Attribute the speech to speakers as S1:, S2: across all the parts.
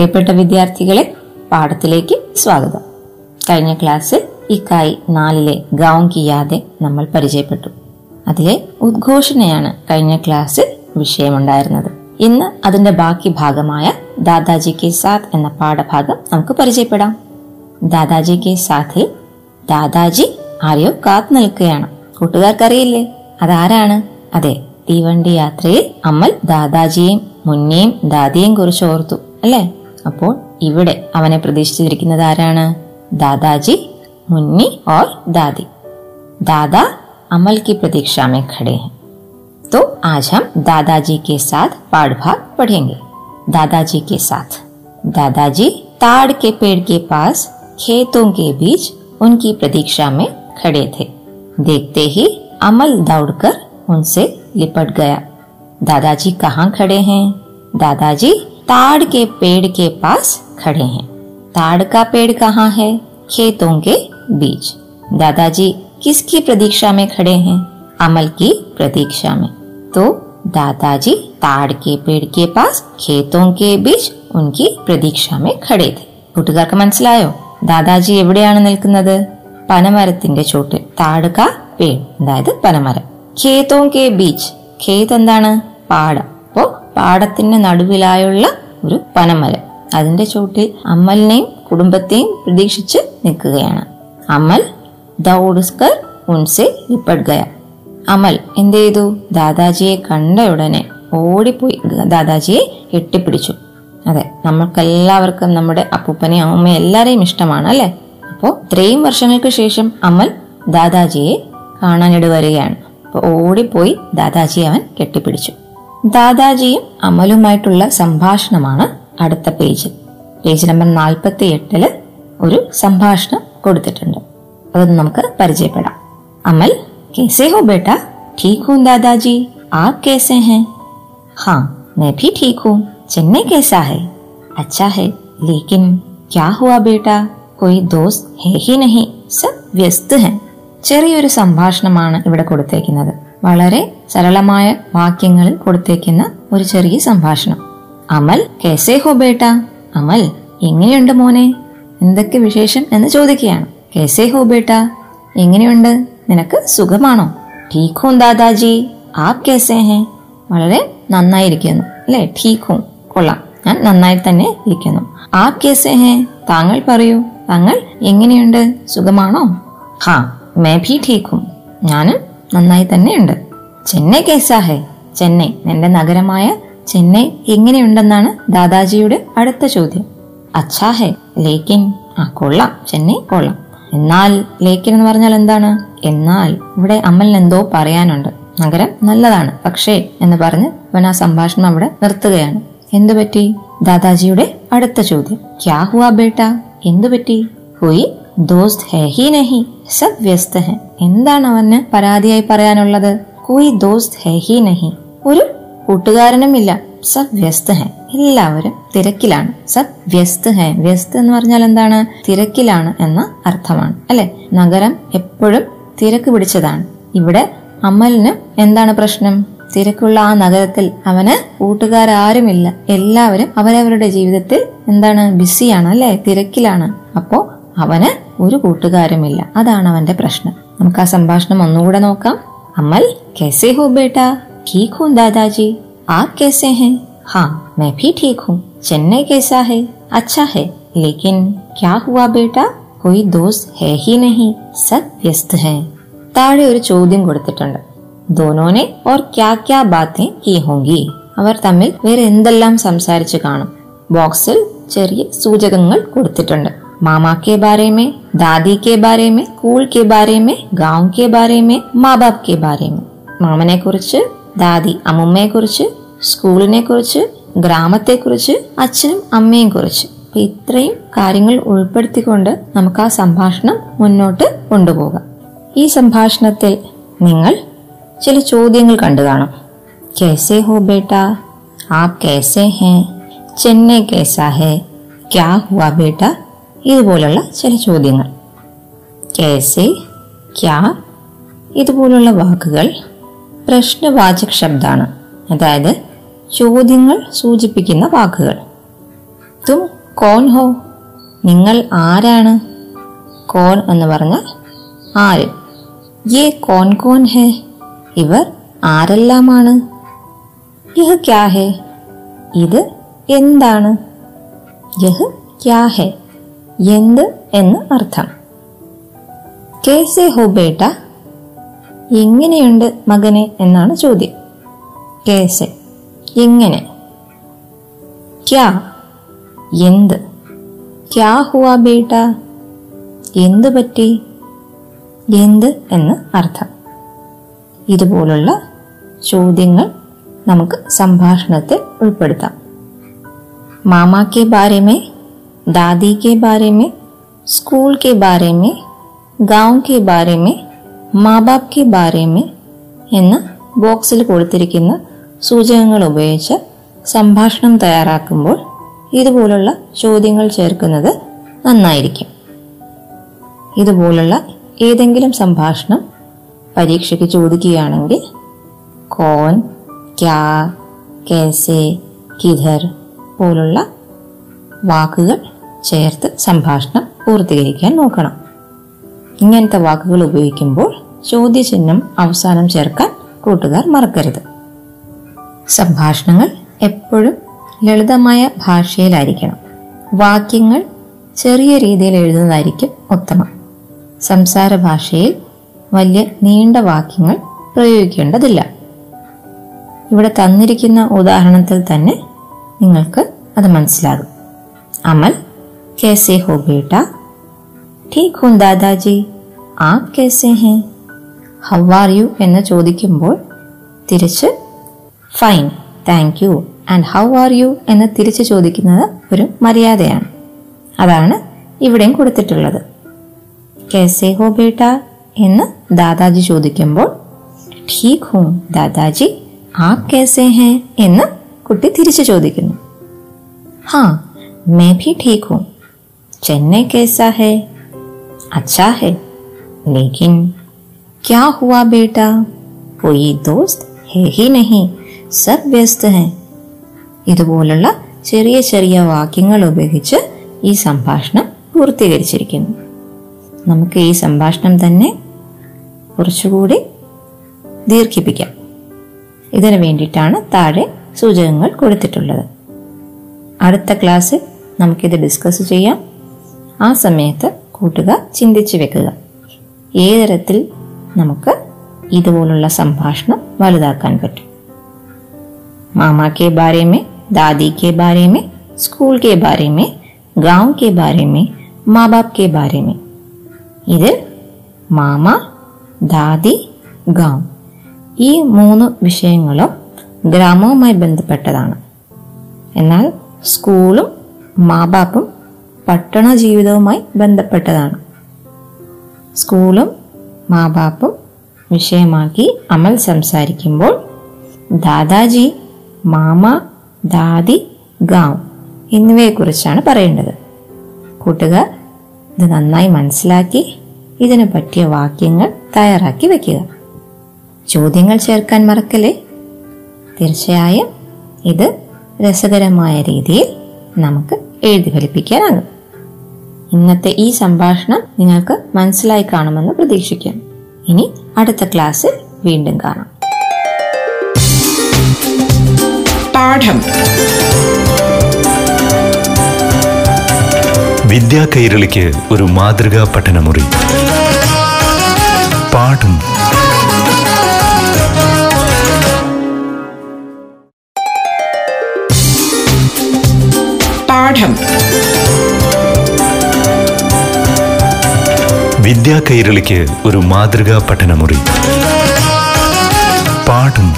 S1: പ്രിയപ്പെട്ട വിദ്യാർത്ഥികളെ പാഠത്തിലേക്ക് സ്വാഗതം. കഴിഞ്ഞ ക്ലാസ്സിൽ ഇക്കായി നാലിലെ ഗൗൺ കിയാതെ നമ്മൾ പരിചയപ്പെട്ടു. അതിലെ ഉദ്ഘോഷണയാണ് കഴിഞ്ഞ ക്ലാസ്സിൽ വിഷയമുണ്ടായിരുന്നത്. ഇന്ന് അതിന്റെ ബാക്കി ഭാഗമായ ദാദാജി കെ സാത്ത് എന്ന പാഠഭാഗം നമുക്ക് പരിചയപ്പെടാം. ദാദാജി കെ സാത്തിൽ ദാദാജി ആരെയോ കാത്തു നിൽക്കുകയാണ്. കൂട്ടുകാർക്കറിയില്ലേ? അതാരാണ്? അതെ തീവണ്ടി യാത്രയിൽ അമ്മൽ ദാദാജിയെയും മുന്നേയും ദാദിയെയും കുറിച്ച് ഓർത്തു അല്ലേ? അപ്പോൾ ഇവിടെ അവനെ പ്രതീക്ഷിച്ചിരിക്കുന്നത് ആരാണ് ദാദാജി മുന്നി और दादी दादा अमल की प्रतीक्षा में खड़े हैं तो आज हम दादाजी के साथ पाठ भाग पढ़ेंगे दादाजी के साथ दादाजी ताड़ के पेड़ के पास खेतों के बीच उनकी प्रतीक्षा में खड़े थे देखते ही अमल दौड़कर उनसे लिपट गया दादाजी कहाँ खड़े हैं दादाजी ताड़ के पेड़ के पास खड़े हैं ताड़ का पेड़ कहाँ है खेतों के बीच दादाजी किसकी प्रतीक्षा में खड़े हैं अमल की प्रतीक्षा में तो दादाजी ताड़ के पेड़ के पास खेतों के बीच उनकी പ്രതീക്ഷ में खड़े थे കൂട്ടുകാർക്ക് മനസ്സിലായോ ദാദാജി എവിടെയാണ് നിൽക്കുന്നത് പനമരത്തിന്റെ ചോട്ടിൽ താടുക പേൾ അതായത് പനമരം ഖേതോം കെ ബീച്ച് ഖേത് എന്താണ് പാടം അപ്പോ പാടത്തിന്റെ നടുവിലായുള്ള ഒരു പനമരം. അതിന്റെ ചൂട്ടിൽ അമ്മലിനെയും കുടുംബത്തെയും പ്രതീക്ഷിച്ച് നിൽക്കുകയാണ്. അമൽ ദൗഡുസ്കർ ഉൻസെ ലിപ്പട്ട് ഗയ. അമൽ എന്ത് ചെയ്തു? ദാദാജിയെ കണ്ട ഉടനെ ഓടിപ്പോയി. ദാദാജിയെ കെട്ടിപ്പിടിച്ചു. അതെ നമ്മൾക്കെല്ലാവർക്കും നമ്മുടെ അപ്പൂപ്പനെയും അമ്മയും എല്ലാവരെയും ഇഷ്ടമാണ് അല്ലേ? അപ്പോൾ ഇത്രയും വർഷങ്ങൾക്ക് ശേഷം അമൽ ദാദാജിയെ കാണാനിട വരികയാണ് അപ്പൊ ഓടിപ്പോയി ദാദാജിയെ അവൻ കെട്ടിപ്പിടിച്ചു. ദാദാജിയും അമലുമായിട്ടുള്ള സംഭാഷണമാണ് അടുത്ത പേജിൽ പേജ് നമ്പർ നാൽപ്പത്തി എട്ടില് ഒരു സംഭാഷണം കൊടുത്തിട്ടുണ്ട് അത് നമുക്ക് പരിചയപ്പെടാം അമൽ कैसे हो बेटा ठीक हूँ दादाजी आप कैसे हैं हाँ मैं भी ठीक हूँ चेन्नई कैसा है अच्छा है लेकिन क्या हुआ बेटा कोई दोस्त है ही नहीं सब व्यस्त हैं ചെറിയൊരു സംഭാഷണമാണ് ഇവിടെ കൊടുത്തേക്കുന്നത് വളരെ സരളമായ വാക്യങ്ങളിൽ കൊടുത്തേക്കുന്ന ഒരു ചെറിയ സംഭാഷണം. അമൽ കേസേ ഹോ ബേട്ട അമൽ എങ്ങനെയുണ്ട് മോനെ? എന്തൊക്കെ വിശേഷം എന്ന് ചോദിക്കുകയാണ്. കേസേ ഹോ ബേട്ട എങ്ങനെയുണ്ട്? നിനക്ക് സുഖമാണോ? ഠീഖോ ദാദാജി ആപ് കേസേ ഹേ? വളരെ നന്നായിരിക്കുന്നു. അല്ലെ? ഠീഖോ കൊള്ളാം. ഞാൻ നന്നായി തന്നെ ഇരിക്കുന്നു. ആപ് കേസേ ഹേ താങ്കൾ പറയൂ. താങ്കൾ എങ്ങനെയുണ്ട്? സുഖമാണോ? ഹാ മേ ഭി ഠീഖും ഞാനും നന്നായി തന്നെയുണ്ട് ചെന്നൈ കേസാഹേ ചെന്നൈ നിന്റെ നഗരമായ ചെന്നൈ എങ്ങനെയുണ്ടെന്നാണ് ദാദാജിയുടെ അടുത്ത ചോദ്യം. അച്ഛാഹേ ലേക്കിൻ ആ കൊള്ളാം ചെന്നൈ കൊള്ളാം. എന്നാൽ ലേക്കിൻ എന്ന് പറഞ്ഞാൽ എന്താണ്? എന്നാൽ ഇവിടെ അമ്മലിന് എന്തോ പറയാനുണ്ട്. നഗരം നല്ലതാണ് പക്ഷേ എന്ന് പറഞ്ഞ് അവൻ ആ സംഭാഷണം അവിടെ നിർത്തുകയാണ്. എന്തുപറ്റി? ദാദാജിയുടെ അടുത്ത ചോദ്യം. ക്യാ ഹുവാ ബേട്ട? എന്തുപറ്റി? ഹുയി ദോസ്ത് ഹേ ഹി നഹി സബ് വ്യസ്ത ഹെ. എന്താണ് അവന് പരാതിയായി പറയാനുള്ളത്? കുയി ദോസ്ത് ഹേ ഹി നഹി. ഒരു കൂട്ടുകാരനുമില്ല സബ് വ്യസ്ത ഹെ. എല്ലാവരും തിരക്കിലാണ്. സബ് വ്യസ്ത ഹെ. വ്യസ്ത എന്ന് പറഞ്ഞാൽ എന്താണ്? തിരക്കിലാണ് എന്ന അർത്ഥമാണ് അല്ലെ? നഗരം എപ്പോഴും തിരക്ക് പിടിച്ചതാണ്. ഇവിടെ അമലിന് എന്താണ് പ്രശ്നം? തിരക്കുള്ള ആ നഗരത്തിൽ അവന് കൂട്ടുകാരാരുമില്ല. എല്ലാവരും അവരവരുടെ ജീവിതത്തിൽ എന്താണ്? ബിസിയാണ് അല്ലെ? തിരക്കിലാണ്. അപ്പോ അവന് ഒരു കൂട്ടുകാരുമില്ല അതാണ് അവന്റെ പ്രശ്നം നമുക്ക് ആ സംഭാഷണം ഒന്നുകൂടെ നോക്കാം അമൽ कैसे हो बेटा ठीक हूँ दादाजी आप कैसे हैं हाँ मैं भी ठीक हूँ चेन्नई कैसा है अच्छा है लेकिन क्या हुआ बेटा कोई दोस्त है ही नहीं सब व्यस्त हैं താഴെ ഒരു ചോദ്യം കൊടുത്തിട്ടുണ്ട് ദോനോനെ ഓർ ക്യാ ക്യാ ബാത്തെ കീ ഹോങ്കി അവർ തമ്മിൽ വേറെ എന്തെല്ലാം സംസാരിച്ചു കാണും ബോക്സിൽ ചെറിയ സൂചകങ്ങൾ കൊടുത്തിട്ടുണ്ട് മാമാ के बारे में दादी के बारे में स्कूल के बारे में गांव के बारे में മാ ബാപ് के बारे में മാമനെ കുറിച്ച് ദാദി അമ്മുമ്മയെ കുറിച്ച് സ്കൂളിനെ കുറിച്ച് ഗ്രാമത്തെക്കുറിച്ച് അച്ഛനും അമ്മയും കുറിച്ച് അപ്പൊ ഇത്രയും കാര്യങ്ങൾ ഉൾപ്പെടുത്തിക്കൊണ്ട് നമുക്ക് ആ സംഭാഷണം മുന്നോട്ട് കൊണ്ടുപോകാം ഈ സംഭാഷണത്തിൽ നിങ്ങൾ ചില ചോദ്യങ്ങൾ കണ്ടു കാണും कैसे हो बेटा आप कैसे हैं ചെന്നൈ कैसा है क्या हुआ बेटा ഇതുപോലുള്ള ചില ചോദ്യങ്ങൾ. കേസെ ക്യാ ഇതുപോലുള്ള വാക്കുകൾ പ്രശ്നവാചക ശബ്ദമാണ് അതായത് ചോദ്യങ്ങൾ സൂചിപ്പിക്കുന്ന വാക്കുകൾ. തും കോൺ ഹോ? നിങ്ങൾ ആരാണ്? കോൺ എന്ന് പറഞ്ഞാൽ ആര്? യേ കോൺ കോൺ ഹേ? ഇവർ ആരെല്ലാമാണ്? യഹ് ക്യാ ഹേ? ഇത് എന്താണ്? യഹ് ക്യാ ഹേ? എന്ത് എന്ന് അർത്ഥം. കേസെ ഹോ ബേട്ട എങ്ങനെയുണ്ട് മകനെ എന്നാണ് ചോദ്യം. കേസെ എങ്ങനെ? ക്യാ എന്ത്? ക്യാ ഹുവാ ബേട്ട? എന്ത് പറ്റി? എന്ത് എന്ന് അർത്ഥം. ഇതുപോലുള്ള ചോദ്യങ്ങൾ നമുക്ക് സംഭാഷണത്തിൽ ഉൾപ്പെടുത്താം. മാമാക്കെ കെ दादी के बारे में स्कूल के बारे में गांव के बारे में മാ ബാപ് के बारे में എന്ന ബോക്സിൽ കൊടുത്തിരിക്കുന്ന സൂചകങ്ങൾ ഉപയോഗിച്ച് സംഭാഷണം തയ്യാറാക്കുമ്പോൾ ഇതുപോലുള്ള ചോദ്യങ്ങൾ ചേർക്കുന്നത് നന്നായിരിക്കും ഇതുപോലുള്ള ഏതെങ്കിലും സംഭാഷണം പരീക്ഷയ്ക്ക് ചോദിക്കുകയാണെങ്കിൽ കോൻ ക്യാ കേസെ കിധർ പോലുള്ള വാക്കുകൾ ചേർത്ത് സംഭാഷണം പൂർത്തീകരിക്കാൻ നോക്കണം. ഇങ്ങനത്തെ വാക്കുകൾ ഉപയോഗിക്കുമ്പോൾ ചോദ്യചിഹ്നം അവസാനം ചേർക്കാൻ കൂട്ടുകാർ മറക്കരുത്. സംഭാഷണങ്ങൾ എപ്പോഴും ലളിതമായ ഭാഷയിലായിരിക്കണം. വാക്യങ്ങൾ ചെറിയ രീതിയിൽ എഴുതുന്നതായിരിക്കും ഉത്തമം. സംസാര ഭാഷയിൽ വലിയ നീണ്ട വാക്യങ്ങൾ പ്രയോഗിക്കേണ്ടതില്ല. ഇവിടെ തന്നിരിക്കുന്ന ഉദാഹരണത്തിൽ തന്നെ നിങ്ങൾക്ക് അത് മനസ്സിലാകും. അമൽ കേസെ ഹോ ബേട്ട ठीक हूँ दादाजी आप कैसे हैं ഹൗ ആർ യു എന്ന് ചോദിക്കുമ്പോൾ തിരിച്ച് fine thank you and how are you എന്ന് തിരിച്ച് ചോദിക്കുന്നത് ഒരു മര്യാദയാണ് അതാണ് ഇവിടെയും കൊടുത്തിട്ടുള്ളത് കേസേ ഹോ ബേട്ട എന്ന് ദാദാജി ചോദിക്കുമ്പോൾ ഠീക് ഹൂ ദാദാജി ആപ് കേസേ ഹേ എന്ന് കുട്ടി തിരിച്ചു ചോദിക്കുന്നു ഹാ മേ ഭി ഠീക് ഹൂ ചെന്നൈ കേസാ ഹേ अच्छा है लेकिन क्या हुआ बेटा कोई दोस्त है ही नहीं सब व्यस्त हैं ഇതുപോലുള്ള ചെറിയ ചെറിയ വാക്യങ്ങൾ ഉപയോഗിച്ച് ഈ സംഭാഷണം പൂർത്തീകരിച്ചിരിക്കുന്നു നമുക്ക് ഈ സംഭാഷണം തന്നെ കുറച്ചുകൂടി ദീർഘിപ്പിക്കാം ഇതിനു വേണ്ടിയിട്ടാണ് താഴെ സൂചകങ്ങൾ കൊടുത്തിട്ടുള്ളത് അടുത്ത ക്ലാസ്സിൽ നമുക്കിത് ഡിസ്കസ് ചെയ്യാം ആ സമയത്ത് കൂട്ടുകാർ ചിന്തിച്ചു വെക്കുക. ഏതരത്തിൽ നമുക്ക് ഇതുപോലുള്ള സംഭാഷണം വലുതാക്കാൻ പറ്റും? മാമ ബാരേമേ ബാരെ ബാരേമേ സ്കൂൾ കെ ബാരേമേ ഗാവ് കെ ബാരേമേ മാ ബാപ് കെ ബാരേമേ. ഇത് മാമ ദാദി ഗാവ് ഈ മൂന്ന് വിഷയങ്ങളും ഗ്രാമവുമായി ബന്ധപ്പെട്ടതാണ്. എന്നാൽ സ്കൂളും മാ ബാപ്പും പട്ടണ ജീവിതവുമായി ബന്ധപ്പെട്ടതാണ്. സ്കൂളും മാബാപ്പും വിഷയമാക്കി അമൽ സംസാരിക്കുമ്പോൾ ദാദാജി മാമ ദാദി ഗാവ് എന്നിവയെക്കുറിച്ചാണ് പറയേണ്ടത്. കൂട്ടുകാർ ഇത് നന്നായി മനസ്സിലാക്കി ഇതിനു പറ്റിയ വാക്യങ്ങൾ തയ്യാറാക്കി വെക്കുക. ചോദ്യങ്ങൾ ചേർക്കാൻ മറക്കല്ലേ? തീർച്ചയായും ഇത് രസകരമായ രീതിയിൽ നമുക്ക് എഴുതി ഫലിപ്പിക്കാനാകും. ഇന്നത്തെ ഈ സംഭാഷണം നിങ്ങൾക്ക് മനസ്സിലായി കാണുമെന്ന് പ്രതീക്ഷിക്കാം. ഇനി അടുത്ത ക്ലാസ്സിൽ വീണ്ടും കാണാം.
S2: പാഠം.
S3: വിദ്യാ കൈരളിക്ക് ഒരു മാതൃകാ പഠനമുറി. പാഠം.
S2: പാഠം.
S3: വിദ്യാ കൈരളിക്ക് ഒരു മാതൃകാ പഠനമുറി. പാഠം.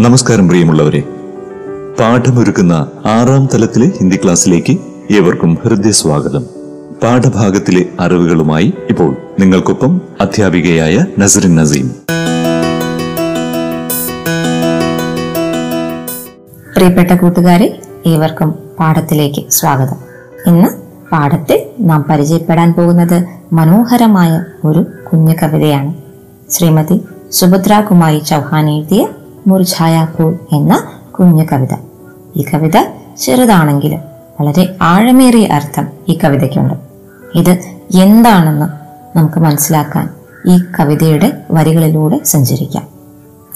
S4: നമസ്കാരം പ്രിയമുള്ളവരെ. പാഠമൊരുക്കുന്ന ആറാം തലത്തിലെ ഹിന്ദി ക്ലാസ്സിലേക്ക് ഏവർക്കും ഹൃദയസ്വാഗതം. പാഠഭാഗത്തിലെ അറിവുകളുമായി ഇപ്പോൾ നിങ്ങൾക്കൊപ്പം അധ്യാപികയായ നസറിൻ നസീം.
S1: പ്രിയപ്പെട്ട കൂട്ടുകാരെ ഏവർക്കും പാഠത്തിലേക്ക് സ്വാഗതം. ഇന്ന് പാഠത്തിൽ നാം പരിചയപ്പെടാൻ പോകുന്നത് മനോഹരമായ ഒരു കുഞ്ഞു കവിതയാണ്. ശ്രീമതി സുഭദ്രാകുമാരി ചൗഹാൻ എഴുതിയ മുർജായ എന്ന കുഞ്ഞു കവിത. ഈ കവിത ചെറുതാണെങ്കിലും വളരെ ആഴമേറിയ അർത്ഥം ഈ കവിതയ്ക്കുണ്ട്. ഇത് എന്താണെന്ന് നമുക്ക് മനസ്സിലാക്കാൻ ഈ കവിതയുടെ വരികളിലൂടെ സഞ്ചരിക്കാം.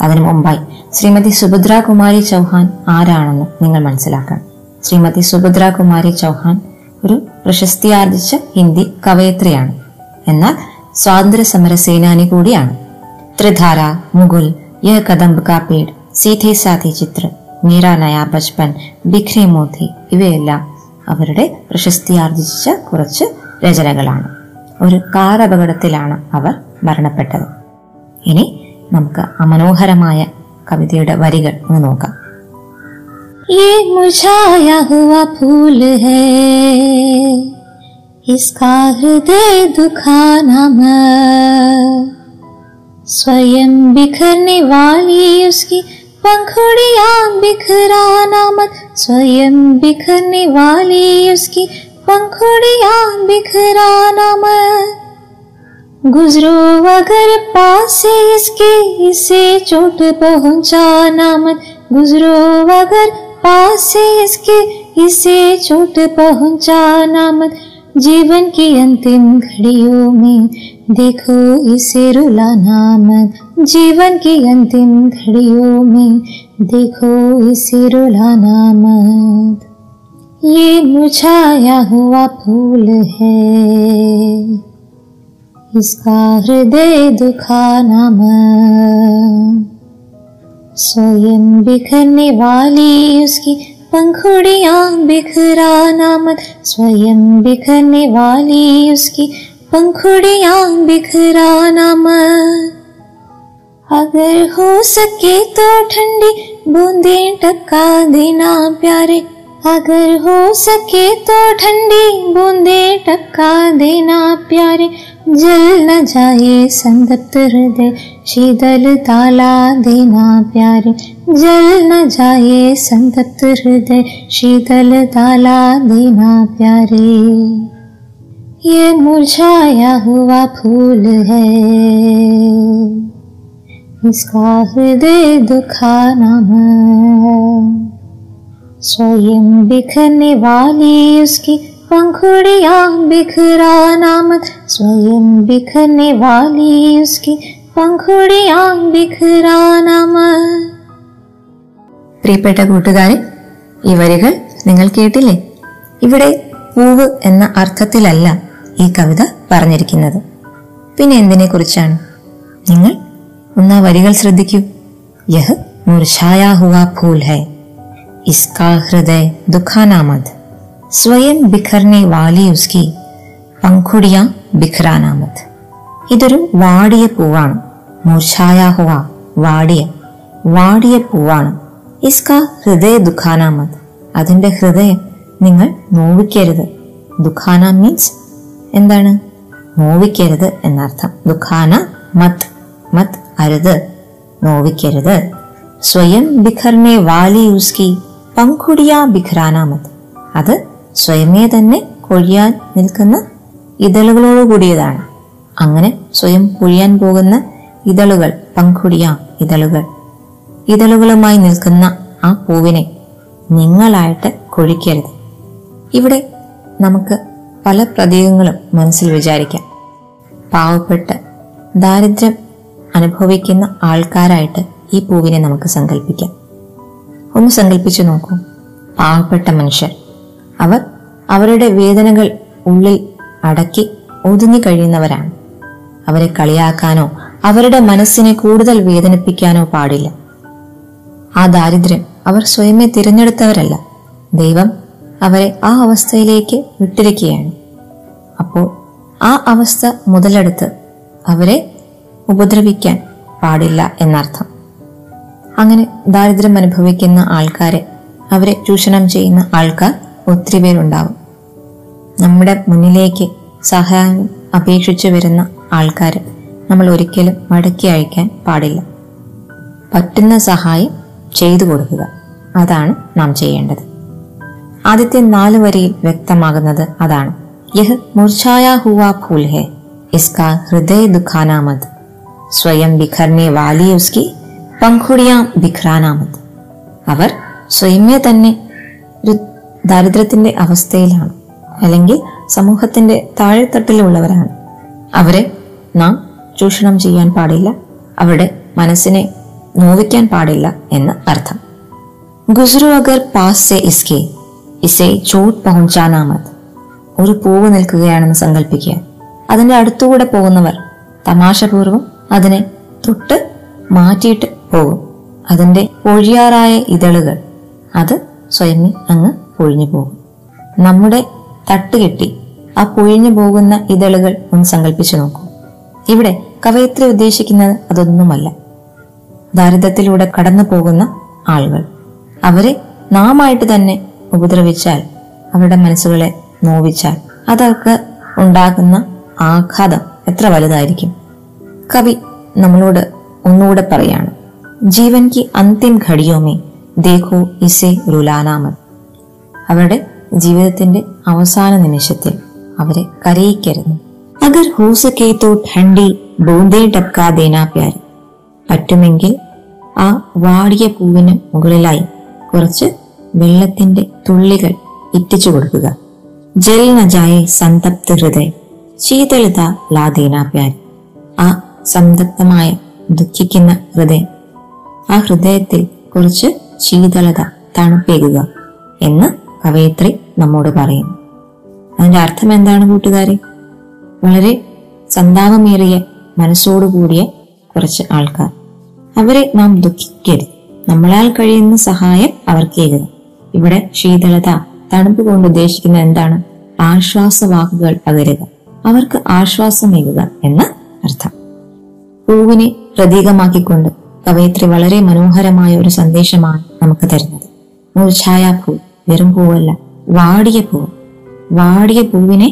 S1: അതിനു മുമ്പായി. ശ്രീമതി സുഭദ്ര കുമാരി ചൗഹാൻ ആരാണെന്ന് നിങ്ങൾ മനസ്സിലാക്കണം. ശ്രീമതി സുഭദ്ര കുമാരി ചൗഹാൻ ഒരു പ്രശസ്തിയാർജിച്ച ഹിന്ദി കവയത്രിയാണ്. എന്നാൽ സ്വാതന്ത്ര്യ സമര സേനാനി കൂടിയാണ്. ത്രിധാര മുഗുൽ യഹ കദംബ് കാ പേട് സീധേ സാധി ചിത്ര മീരാ നയാ ബച്പൻ ബിഖ്രി മോത്തി ഇവയെല്ലാം അവരുടെ പ്രശസ്തിയാർജിച്ച കുറച്ച് രചനകളാണ്. ഒരു കാർ അപകടത്തിലാണ് അവർ മരണപ്പെട്ടത്. ഇനി നമുക്ക് ആ മനോഹരമായ കവിതയുടെ വരികൾ ഒന്ന് നോക്കാം ये मुरझाया हुआ फूल है इसका हृदय दुखाना मत स्वयं बिखरने वाली उसकी पंखुड़ियां बिखराना मत स्वयं बिखरने वाली उसकी पंखुड़ियां बिखराना मत गुजरो अगर पास से इसके इसे चोट पहुंचाना मत। गुजरो अगर पास से इसके इसे चोट पहुंचाना मत। जीवन की अंतिम घड़ियों में देखो इसे रुलाना मत। जीवन की अंतिम घड़ियों में देखो इसे रुलाना मत। ये मुरझाया हुआ फूल है। इसका हृदय दुखाना स्वयं बिखरने वाली उसकी पंखुड़ियाँ बिखराना मत स्वयं बिखरने वाली उसकी पंखुड़ियाँ बिखराना मत अगर हो सके तो ठंडी बूंदें टपका देना प्यारे। अगर हो सके तो ठंडी बूंदें टपका देना प्यारे। जल न जाए संतप्त हृदय, शीतल ताला देना प्यारे। जल न जाए संतप्त हृदय, शीतल ताला देना प्यारे। ये मुरझाया हुआ फूल है। इसका हृदय दुखाना मत स्वयं बिखरने वाली उसकी पंखुड़ियां बिखराना मत स्वयं बिखरने वाली उसकी पंखुड़ियां बिखराना मत പ്രിയപ്പെട്ട കൂട്ടുകാരെ ഈ വരികൾ നിങ്ങൾ കേട്ടില്ലേ ഇവിടെ പൂവ് എന്ന അർത്ഥത്തിലല്ല ഈ കവിത പറഞ്ഞിരിക്കുന്നത് പിന്നെ എന്തിനെ കുറിച്ചാണ് നിങ്ങൾ ഒന്ന് ആ വരികൾ ശ്രദ്ധിക്കൂ യഹ് മുർഷായാ ഹുവാ ഫൂൽ ഹൈ इसका हृदय दुखाना मत സ്വയം ബിഖർനെ വാലി ഉസ്കി പങ്കുടിയ ബിഖ്രാനാ മത് ഇതൊരു വാടിയ പൂവാണ് മൂർഛായ ഹുവ വാടിയ വാടിയ പൂവാണ് ഇസ്ക ഹൃദയ ദുഃഖാന മത് അതിന്റെ ഹൃദയം നിങ്ങൾ നോവിക്കരുത് ദുഃഖാന മീൻസ് എന്താണ് നോവിക്കരുത് എന്നർത്ഥം ദുഃഖാന മത് മത് അരുത് നോവിക്കരുത് സ്വയം ബിഖർനെ വാലി ഉസ്കി പങ്കുടിയ ബിഖ്രാനാമത് അത് സ്വയമേ തന്നെ കൊഴിയാൻ നിൽക്കുന്ന ഇതളുകളോട് കൂടിയതാണ്. അങ്ങനെ സ്വയം പൊഴിയാൻ പോകുന്ന ഇതളുകൾ പങ്കുടിയ ഇതളുകൾ. ഇതളുകളുമായി നിൽക്കുന്ന ആ പൂവിനെ നിങ്ങളായിട്ട് കൊഴിക്കരുത്. ഇവിടെ നമുക്ക് പല പ്രതീകങ്ങളും മനസ്സിൽ വിചാരിക്കാം. പാവപ്പെട്ട് ദാരിദ്ര്യം അനുഭവിക്കുന്ന ആൾക്കാരായിട്ട് ഈ പൂവിനെ നമുക്ക് സങ്കല്പിക്കാം ഒന്ന് സങ്കല്പിച്ചു നോക്കൂ. പാവപ്പെട്ട മനുഷ്യർ അവർ അവരുടെ വേദനകൾ ഉള്ളിൽ അടക്കി ഒതുങ്ങി കഴിയുന്നവരാണ്. അവരെ കളിയാക്കാനോ അവരുടെ മനസ്സിനെ കൂടുതൽ വേദനിപ്പിക്കാനോ പാടില്ല. ആ ദാരിദ്ര്യം അവർ സ്വയമേ തിരഞ്ഞെടുത്തവരല്ല. ദൈവം അവരെ ആ അവസ്ഥയിലേക്ക് വിട്ടിരിക്കുകയാണ്. അപ്പോൾ ആ അവസ്ഥ മുതലെടുത്ത് അവരെ ഉപദ്രവിക്കാൻ പാടില്ല എന്നർത്ഥം. അങ്ങനെ ദാരിദ്ര്യം അനുഭവിക്കുന്ന ആൾക്കാരെ അവരെ ചൂഷണം ചെയ്യുന്ന ആൾക്കാർ ഒത്തിരി പേരുണ്ടാവും. നമ്മുടെ മുന്നിലേക്ക് സഹായം അപേക്ഷിച്ചു വരുന്ന ആൾക്കാർ നമ്മൾ ഒരിക്കലും മടക്കി അയക്കാൻ പാടില്ല. പറ്റുന്ന സഹായം ചെയ്തു കൊടുക്കുക. അതാണ് നാം ചെയ്യേണ്ടത്. ആദ്യത്തെ നാല് വരിയിൽ വ്യക്തമാകുന്നത് അതാണ്. യഹ് മുർഛായ ഹുവാ ഫൂൽ ഹെ ഇസ്കാ ഹൃദയ ദുഃഖാനാമത്. സ്വയം ബിഖർനെ വാലി ഉസ്കി പങ്കുടിയാം ബിഖ്രാനാമത് അവർ സ്വയമേ തന്നെ ഒരു ദാരിദ്ര്യത്തിന്റെ അവസ്ഥയിലാണ്. അല്ലെങ്കിൽ സമൂഹത്തിന്റെ താഴെത്തട്ടിലുള്ളവരാണ്. അവരെ നാം ചൂഷണം ചെയ്യാൻ പാടില്ല. അവരുടെ മനസ്സിനെ നോവിക്കാൻ പാടില്ല എന്ന് അർത്ഥം. ഗുസ്രു അഗർ പാസ് സെ ഇസ്കെ ഇസെ ചോട്ട് പहुंचाനാമത് ഒരു പൂവ് നിൽക്കുകയാണെന്ന് സങ്കല്പിക്കുക അതിന്റെ അടുത്തുകൂടെ പോകുന്നവർ തമാശപൂർവം അതിനെ തൊട്ട് മാറ്റിയിട്ട് പോകും. അതിന്റെ ഒഴിയാറായ ഇതളുകൾ അത് സ്വയം അങ്ങ് പൊഴിഞ്ഞു പോകും. നമ്മുടെ തട്ടുകെട്ടി ആ പൊഴിഞ്ഞു പോകുന്ന ഇതളുകൾ ഒന്ന് സങ്കല്പിച്ചു നോക്കൂ. ഇവിടെ കവയത്രി ഉദ്ദേശിക്കുന്നത് അതൊന്നുമല്ല. ദാരിദ്ര്യത്തിലൂടെ കടന്നു പോകുന്ന ആളുകൾ. അവരെ നാമായിട്ട് തന്നെ ഉപദ്രവിച്ചാൽ അവരുടെ മനസ്സുകളെ നോവിച്ചാൽ അതവർക്ക് ഉണ്ടാകുന്ന ആഘാതം എത്ര വലുതായിരിക്കും? കവി നമ്മളോട് ഒന്നുകൂടെ പറയാണ്. ജീവൻ കി അന്തിം ഘടിയോമേ ദേഖോ ഇസെ രുലാനാമത് അവരുടെ ജീവിതത്തിന്റെ അവസാന നിമിഷത്തിൽ അവരെ കരയിക്കരുത്. അഗർ ഹോ തോ ഠണ്ടി ബൂന്തേ ടപ്കാ ദേനാ പ്യാർ പറ്റുമെങ്കിൽ ആ വാടിയ പൂവിന് മുകളിലായി കുറച്ച് വെള്ളത്തിന്റെ തുള്ളികൾ ഇറ്റിച്ചു കൊടുക്കുക. ജൽ സന്തപ്ത ഹൃദയ ശീതളിത ലാ ദേനാ പ്യാർ ആ സംതപ്തമായ ദുഃഖിക്കുന്ന ഹൃദയം ആ ഹൃദയത്തിൽ കുറച്ച് ശീതളത തണുപ്പേകുക എന്ന് കവയത്രി നമ്മോട് പറയുന്നു അതിന്റെ അർത്ഥം എന്താണ് കൂട്ടുകാരെ? വളരെ സന്താപമേറിയ മനസ്സോടുകൂടിയ കുറച്ച് ആൾക്കാർ. അവരെ നാം ദുഃഖിക്കരുത്. നമ്മളാൽ കഴിയുന്ന സഹായം അവർക്കേകുക. ഇവിടെ ശീതളത തണുപ്പ് കൊണ്ട് ഉദ്ദേശിക്കുന്നത് എന്താണ്? ആശ്വാസവാക്കുകൾ പകരുക. അവർക്ക് ആശ്വാസമേകുക എന്ന് അർത്ഥം. പൂവിനെ പ്രതീകമാക്കിക്കൊണ്ട് കവയിത്രി വളരെ മനോഹരമായ ഒരു സന്ദേശമാണ് നമുക്ക് തരുന്നത് മൂർച്ഛായ പൂ വെറും പൂവല്ല വാടിയ പൂവ് വാടിയ പൂവിനെ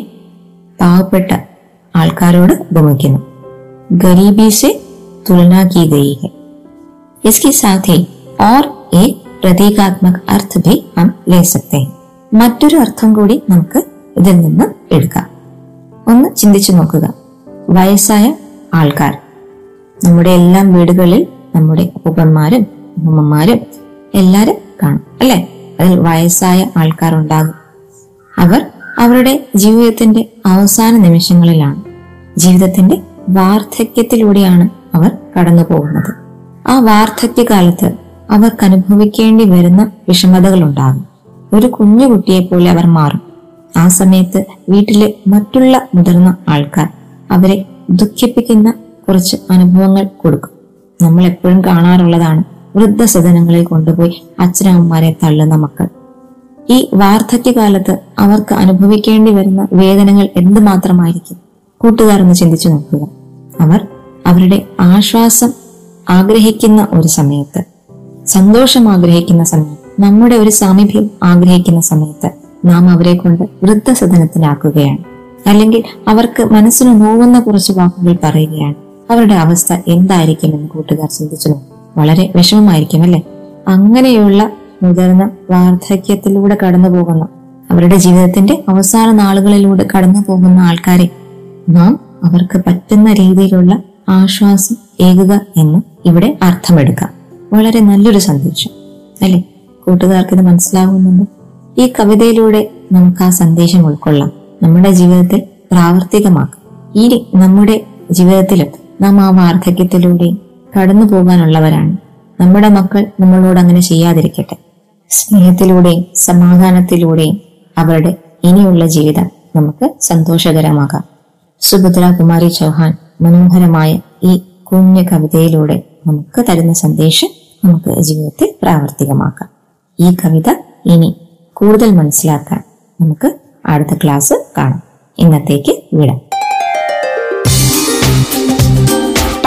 S1: പാവപ്പെട്ട ആൾക്കാരോട് ഉപമിക്കുന്നു गरीबी से तुलना की गई है इसके साथ ही और एक പ്രതീകാത്മക अर्थ भी हम ले सकते हैं മറ്റൊരു അർത്ഥം കൂടി നമുക്ക് ഇതിൽ നിന്ന് എടുക്കാം ഒന്ന് ചിന്തിച്ചു നോക്കുക വയസ്സായ ആൾക്കാർ നമ്മുടെ എല്ലാം വീടുകളിൽ നമ്മുടെ അപ്പൂപ്പന്മാരും അമ്മമാരും എല്ലാരും കാണും അല്ലെ? അതിൽ വയസ്സായ ആൾക്കാർ ഉണ്ടാകും അവർ അവരുടെ ജീവിതത്തിന്റെ അവസാന നിമിഷങ്ങളിലാണ്. ജീവിതത്തിന്റെ വാർദ്ധക്യത്തിലൂടെയാണ് അവർ കടന്നു പോകുന്നത്. ആ വാർദ്ധക്യകാലത്ത് അവർക്ക് അനുഭവിക്കേണ്ടി വരുന്ന വിഷമതകൾ ഉണ്ടാകും ഒരു കുഞ്ഞു കുട്ടിയെ പോലെ അവർ മാറും. ആ സമയത്ത് വീട്ടിലെ മറ്റുള്ള മുതിർന്ന ആൾക്കാർ അവരെ ദുഃഖിപ്പിക്കുന്ന കുറച്ച് അനുഭവങ്ങൾ കൊടുക്കും. നമ്മൾ എപ്പോഴും കാണാറുള്ളതാണ് വൃദ്ധസദനങ്ങളിൽ കൊണ്ടുപോയി അച്ഛനമ്മമാരെ തള്ളുന്ന മക്കൾ. ഈ വാർദ്ധക്യകാലത്ത് അവർക്ക് അനുഭവിക്കേണ്ടി വരുന്ന വേദനകൾ എന്തുമാത്രമായിരിക്കും? കൂട്ടുകാർ ചിന്തിച്ചു നോക്കുക. അവർ അവരുടെ ആശ്വാസം ആഗ്രഹിക്കുന്ന ഒരു സമയത്ത് സന്തോഷം ആഗ്രഹിക്കുന്ന സമയത്ത് നമ്മുടെ ഒരു സാമീപ്യം ആഗ്രഹിക്കുന്ന സമയത്ത് നാം അവരെ കൊണ്ട് വൃദ്ധസദനത്തിലാക്കുകയാണ്. അല്ലെങ്കിൽ അവർക്ക് മനസ്സിന് നോവുന്ന കുറച്ച് വാക്കുകൾ പറയുകയാണ്. അവരുടെ അവസ്ഥ എന്തായിരിക്കുമെന്ന് കൂട്ടുകാർ ചിന്തിച്ചു വളരെ വിഷമമായിരിക്കും അല്ലെ? അങ്ങനെയുള്ള മുതിർന്ന വാർദ്ധക്യത്തിലൂടെ കടന്നു പോകുന്ന അവരുടെ ജീവിതത്തിന്റെ അവസാന നാളുകളിലൂടെ കടന്നു പോകുന്ന ആൾക്കാരെ നാം അവർക്ക് പറ്റുന്ന രീതിയിലുള്ള ആശ്വാസം ഏകുക എന്ന് ഇവിടെ അർത്ഥമെടുക്കാം. വളരെ നല്ലൊരു സന്ദേശം അല്ലെ? കൂട്ടുകാർക്ക് ഇത് മനസ്സിലാകുന്നുണ്ട് ഈ കവിതയിലൂടെ നമുക്ക് ആ സന്ദേശം ഉൾക്കൊള്ളാം. നമ്മുടെ ജീവിതത്തിൽ പ്രാവർത്തികമാക്കാം. ഈ നമ്മുടെ ജീവിതത്തിലും നാം ആ വാർദ്ധക്യത്തിലൂടെ കടന്നു പോകാനുള്ളവരാണ്. നമ്മുടെ മക്കൾ നമ്മളോട് അങ്ങനെ ചെയ്യാതിരിക്കട്ടെ. സ്നേഹത്തിലൂടെയും സമാധാനത്തിലൂടെയും അവരുടെ ഇനിയുള്ള ജീവിതം നമുക്ക് സന്തോഷകരമാകാം. സുഭദ്ര കുമാരി ചൗഹാൻ മനോഹരമായ ഈ കുഞ്ഞു കവിതയിലൂടെ നമുക്ക് തരുന്ന സന്ദേശം നമുക്ക് ജീവിതത്തിൽ പ്രാവർത്തികമാക്കാം. ഈ കവിത ഇനി കൂടുതൽ മനസ്സിലാക്കാൻ നമുക്ക് അടുത്ത ക്ലാസ് കാണാം. ഇന്നത്തേക്ക് വിടാം.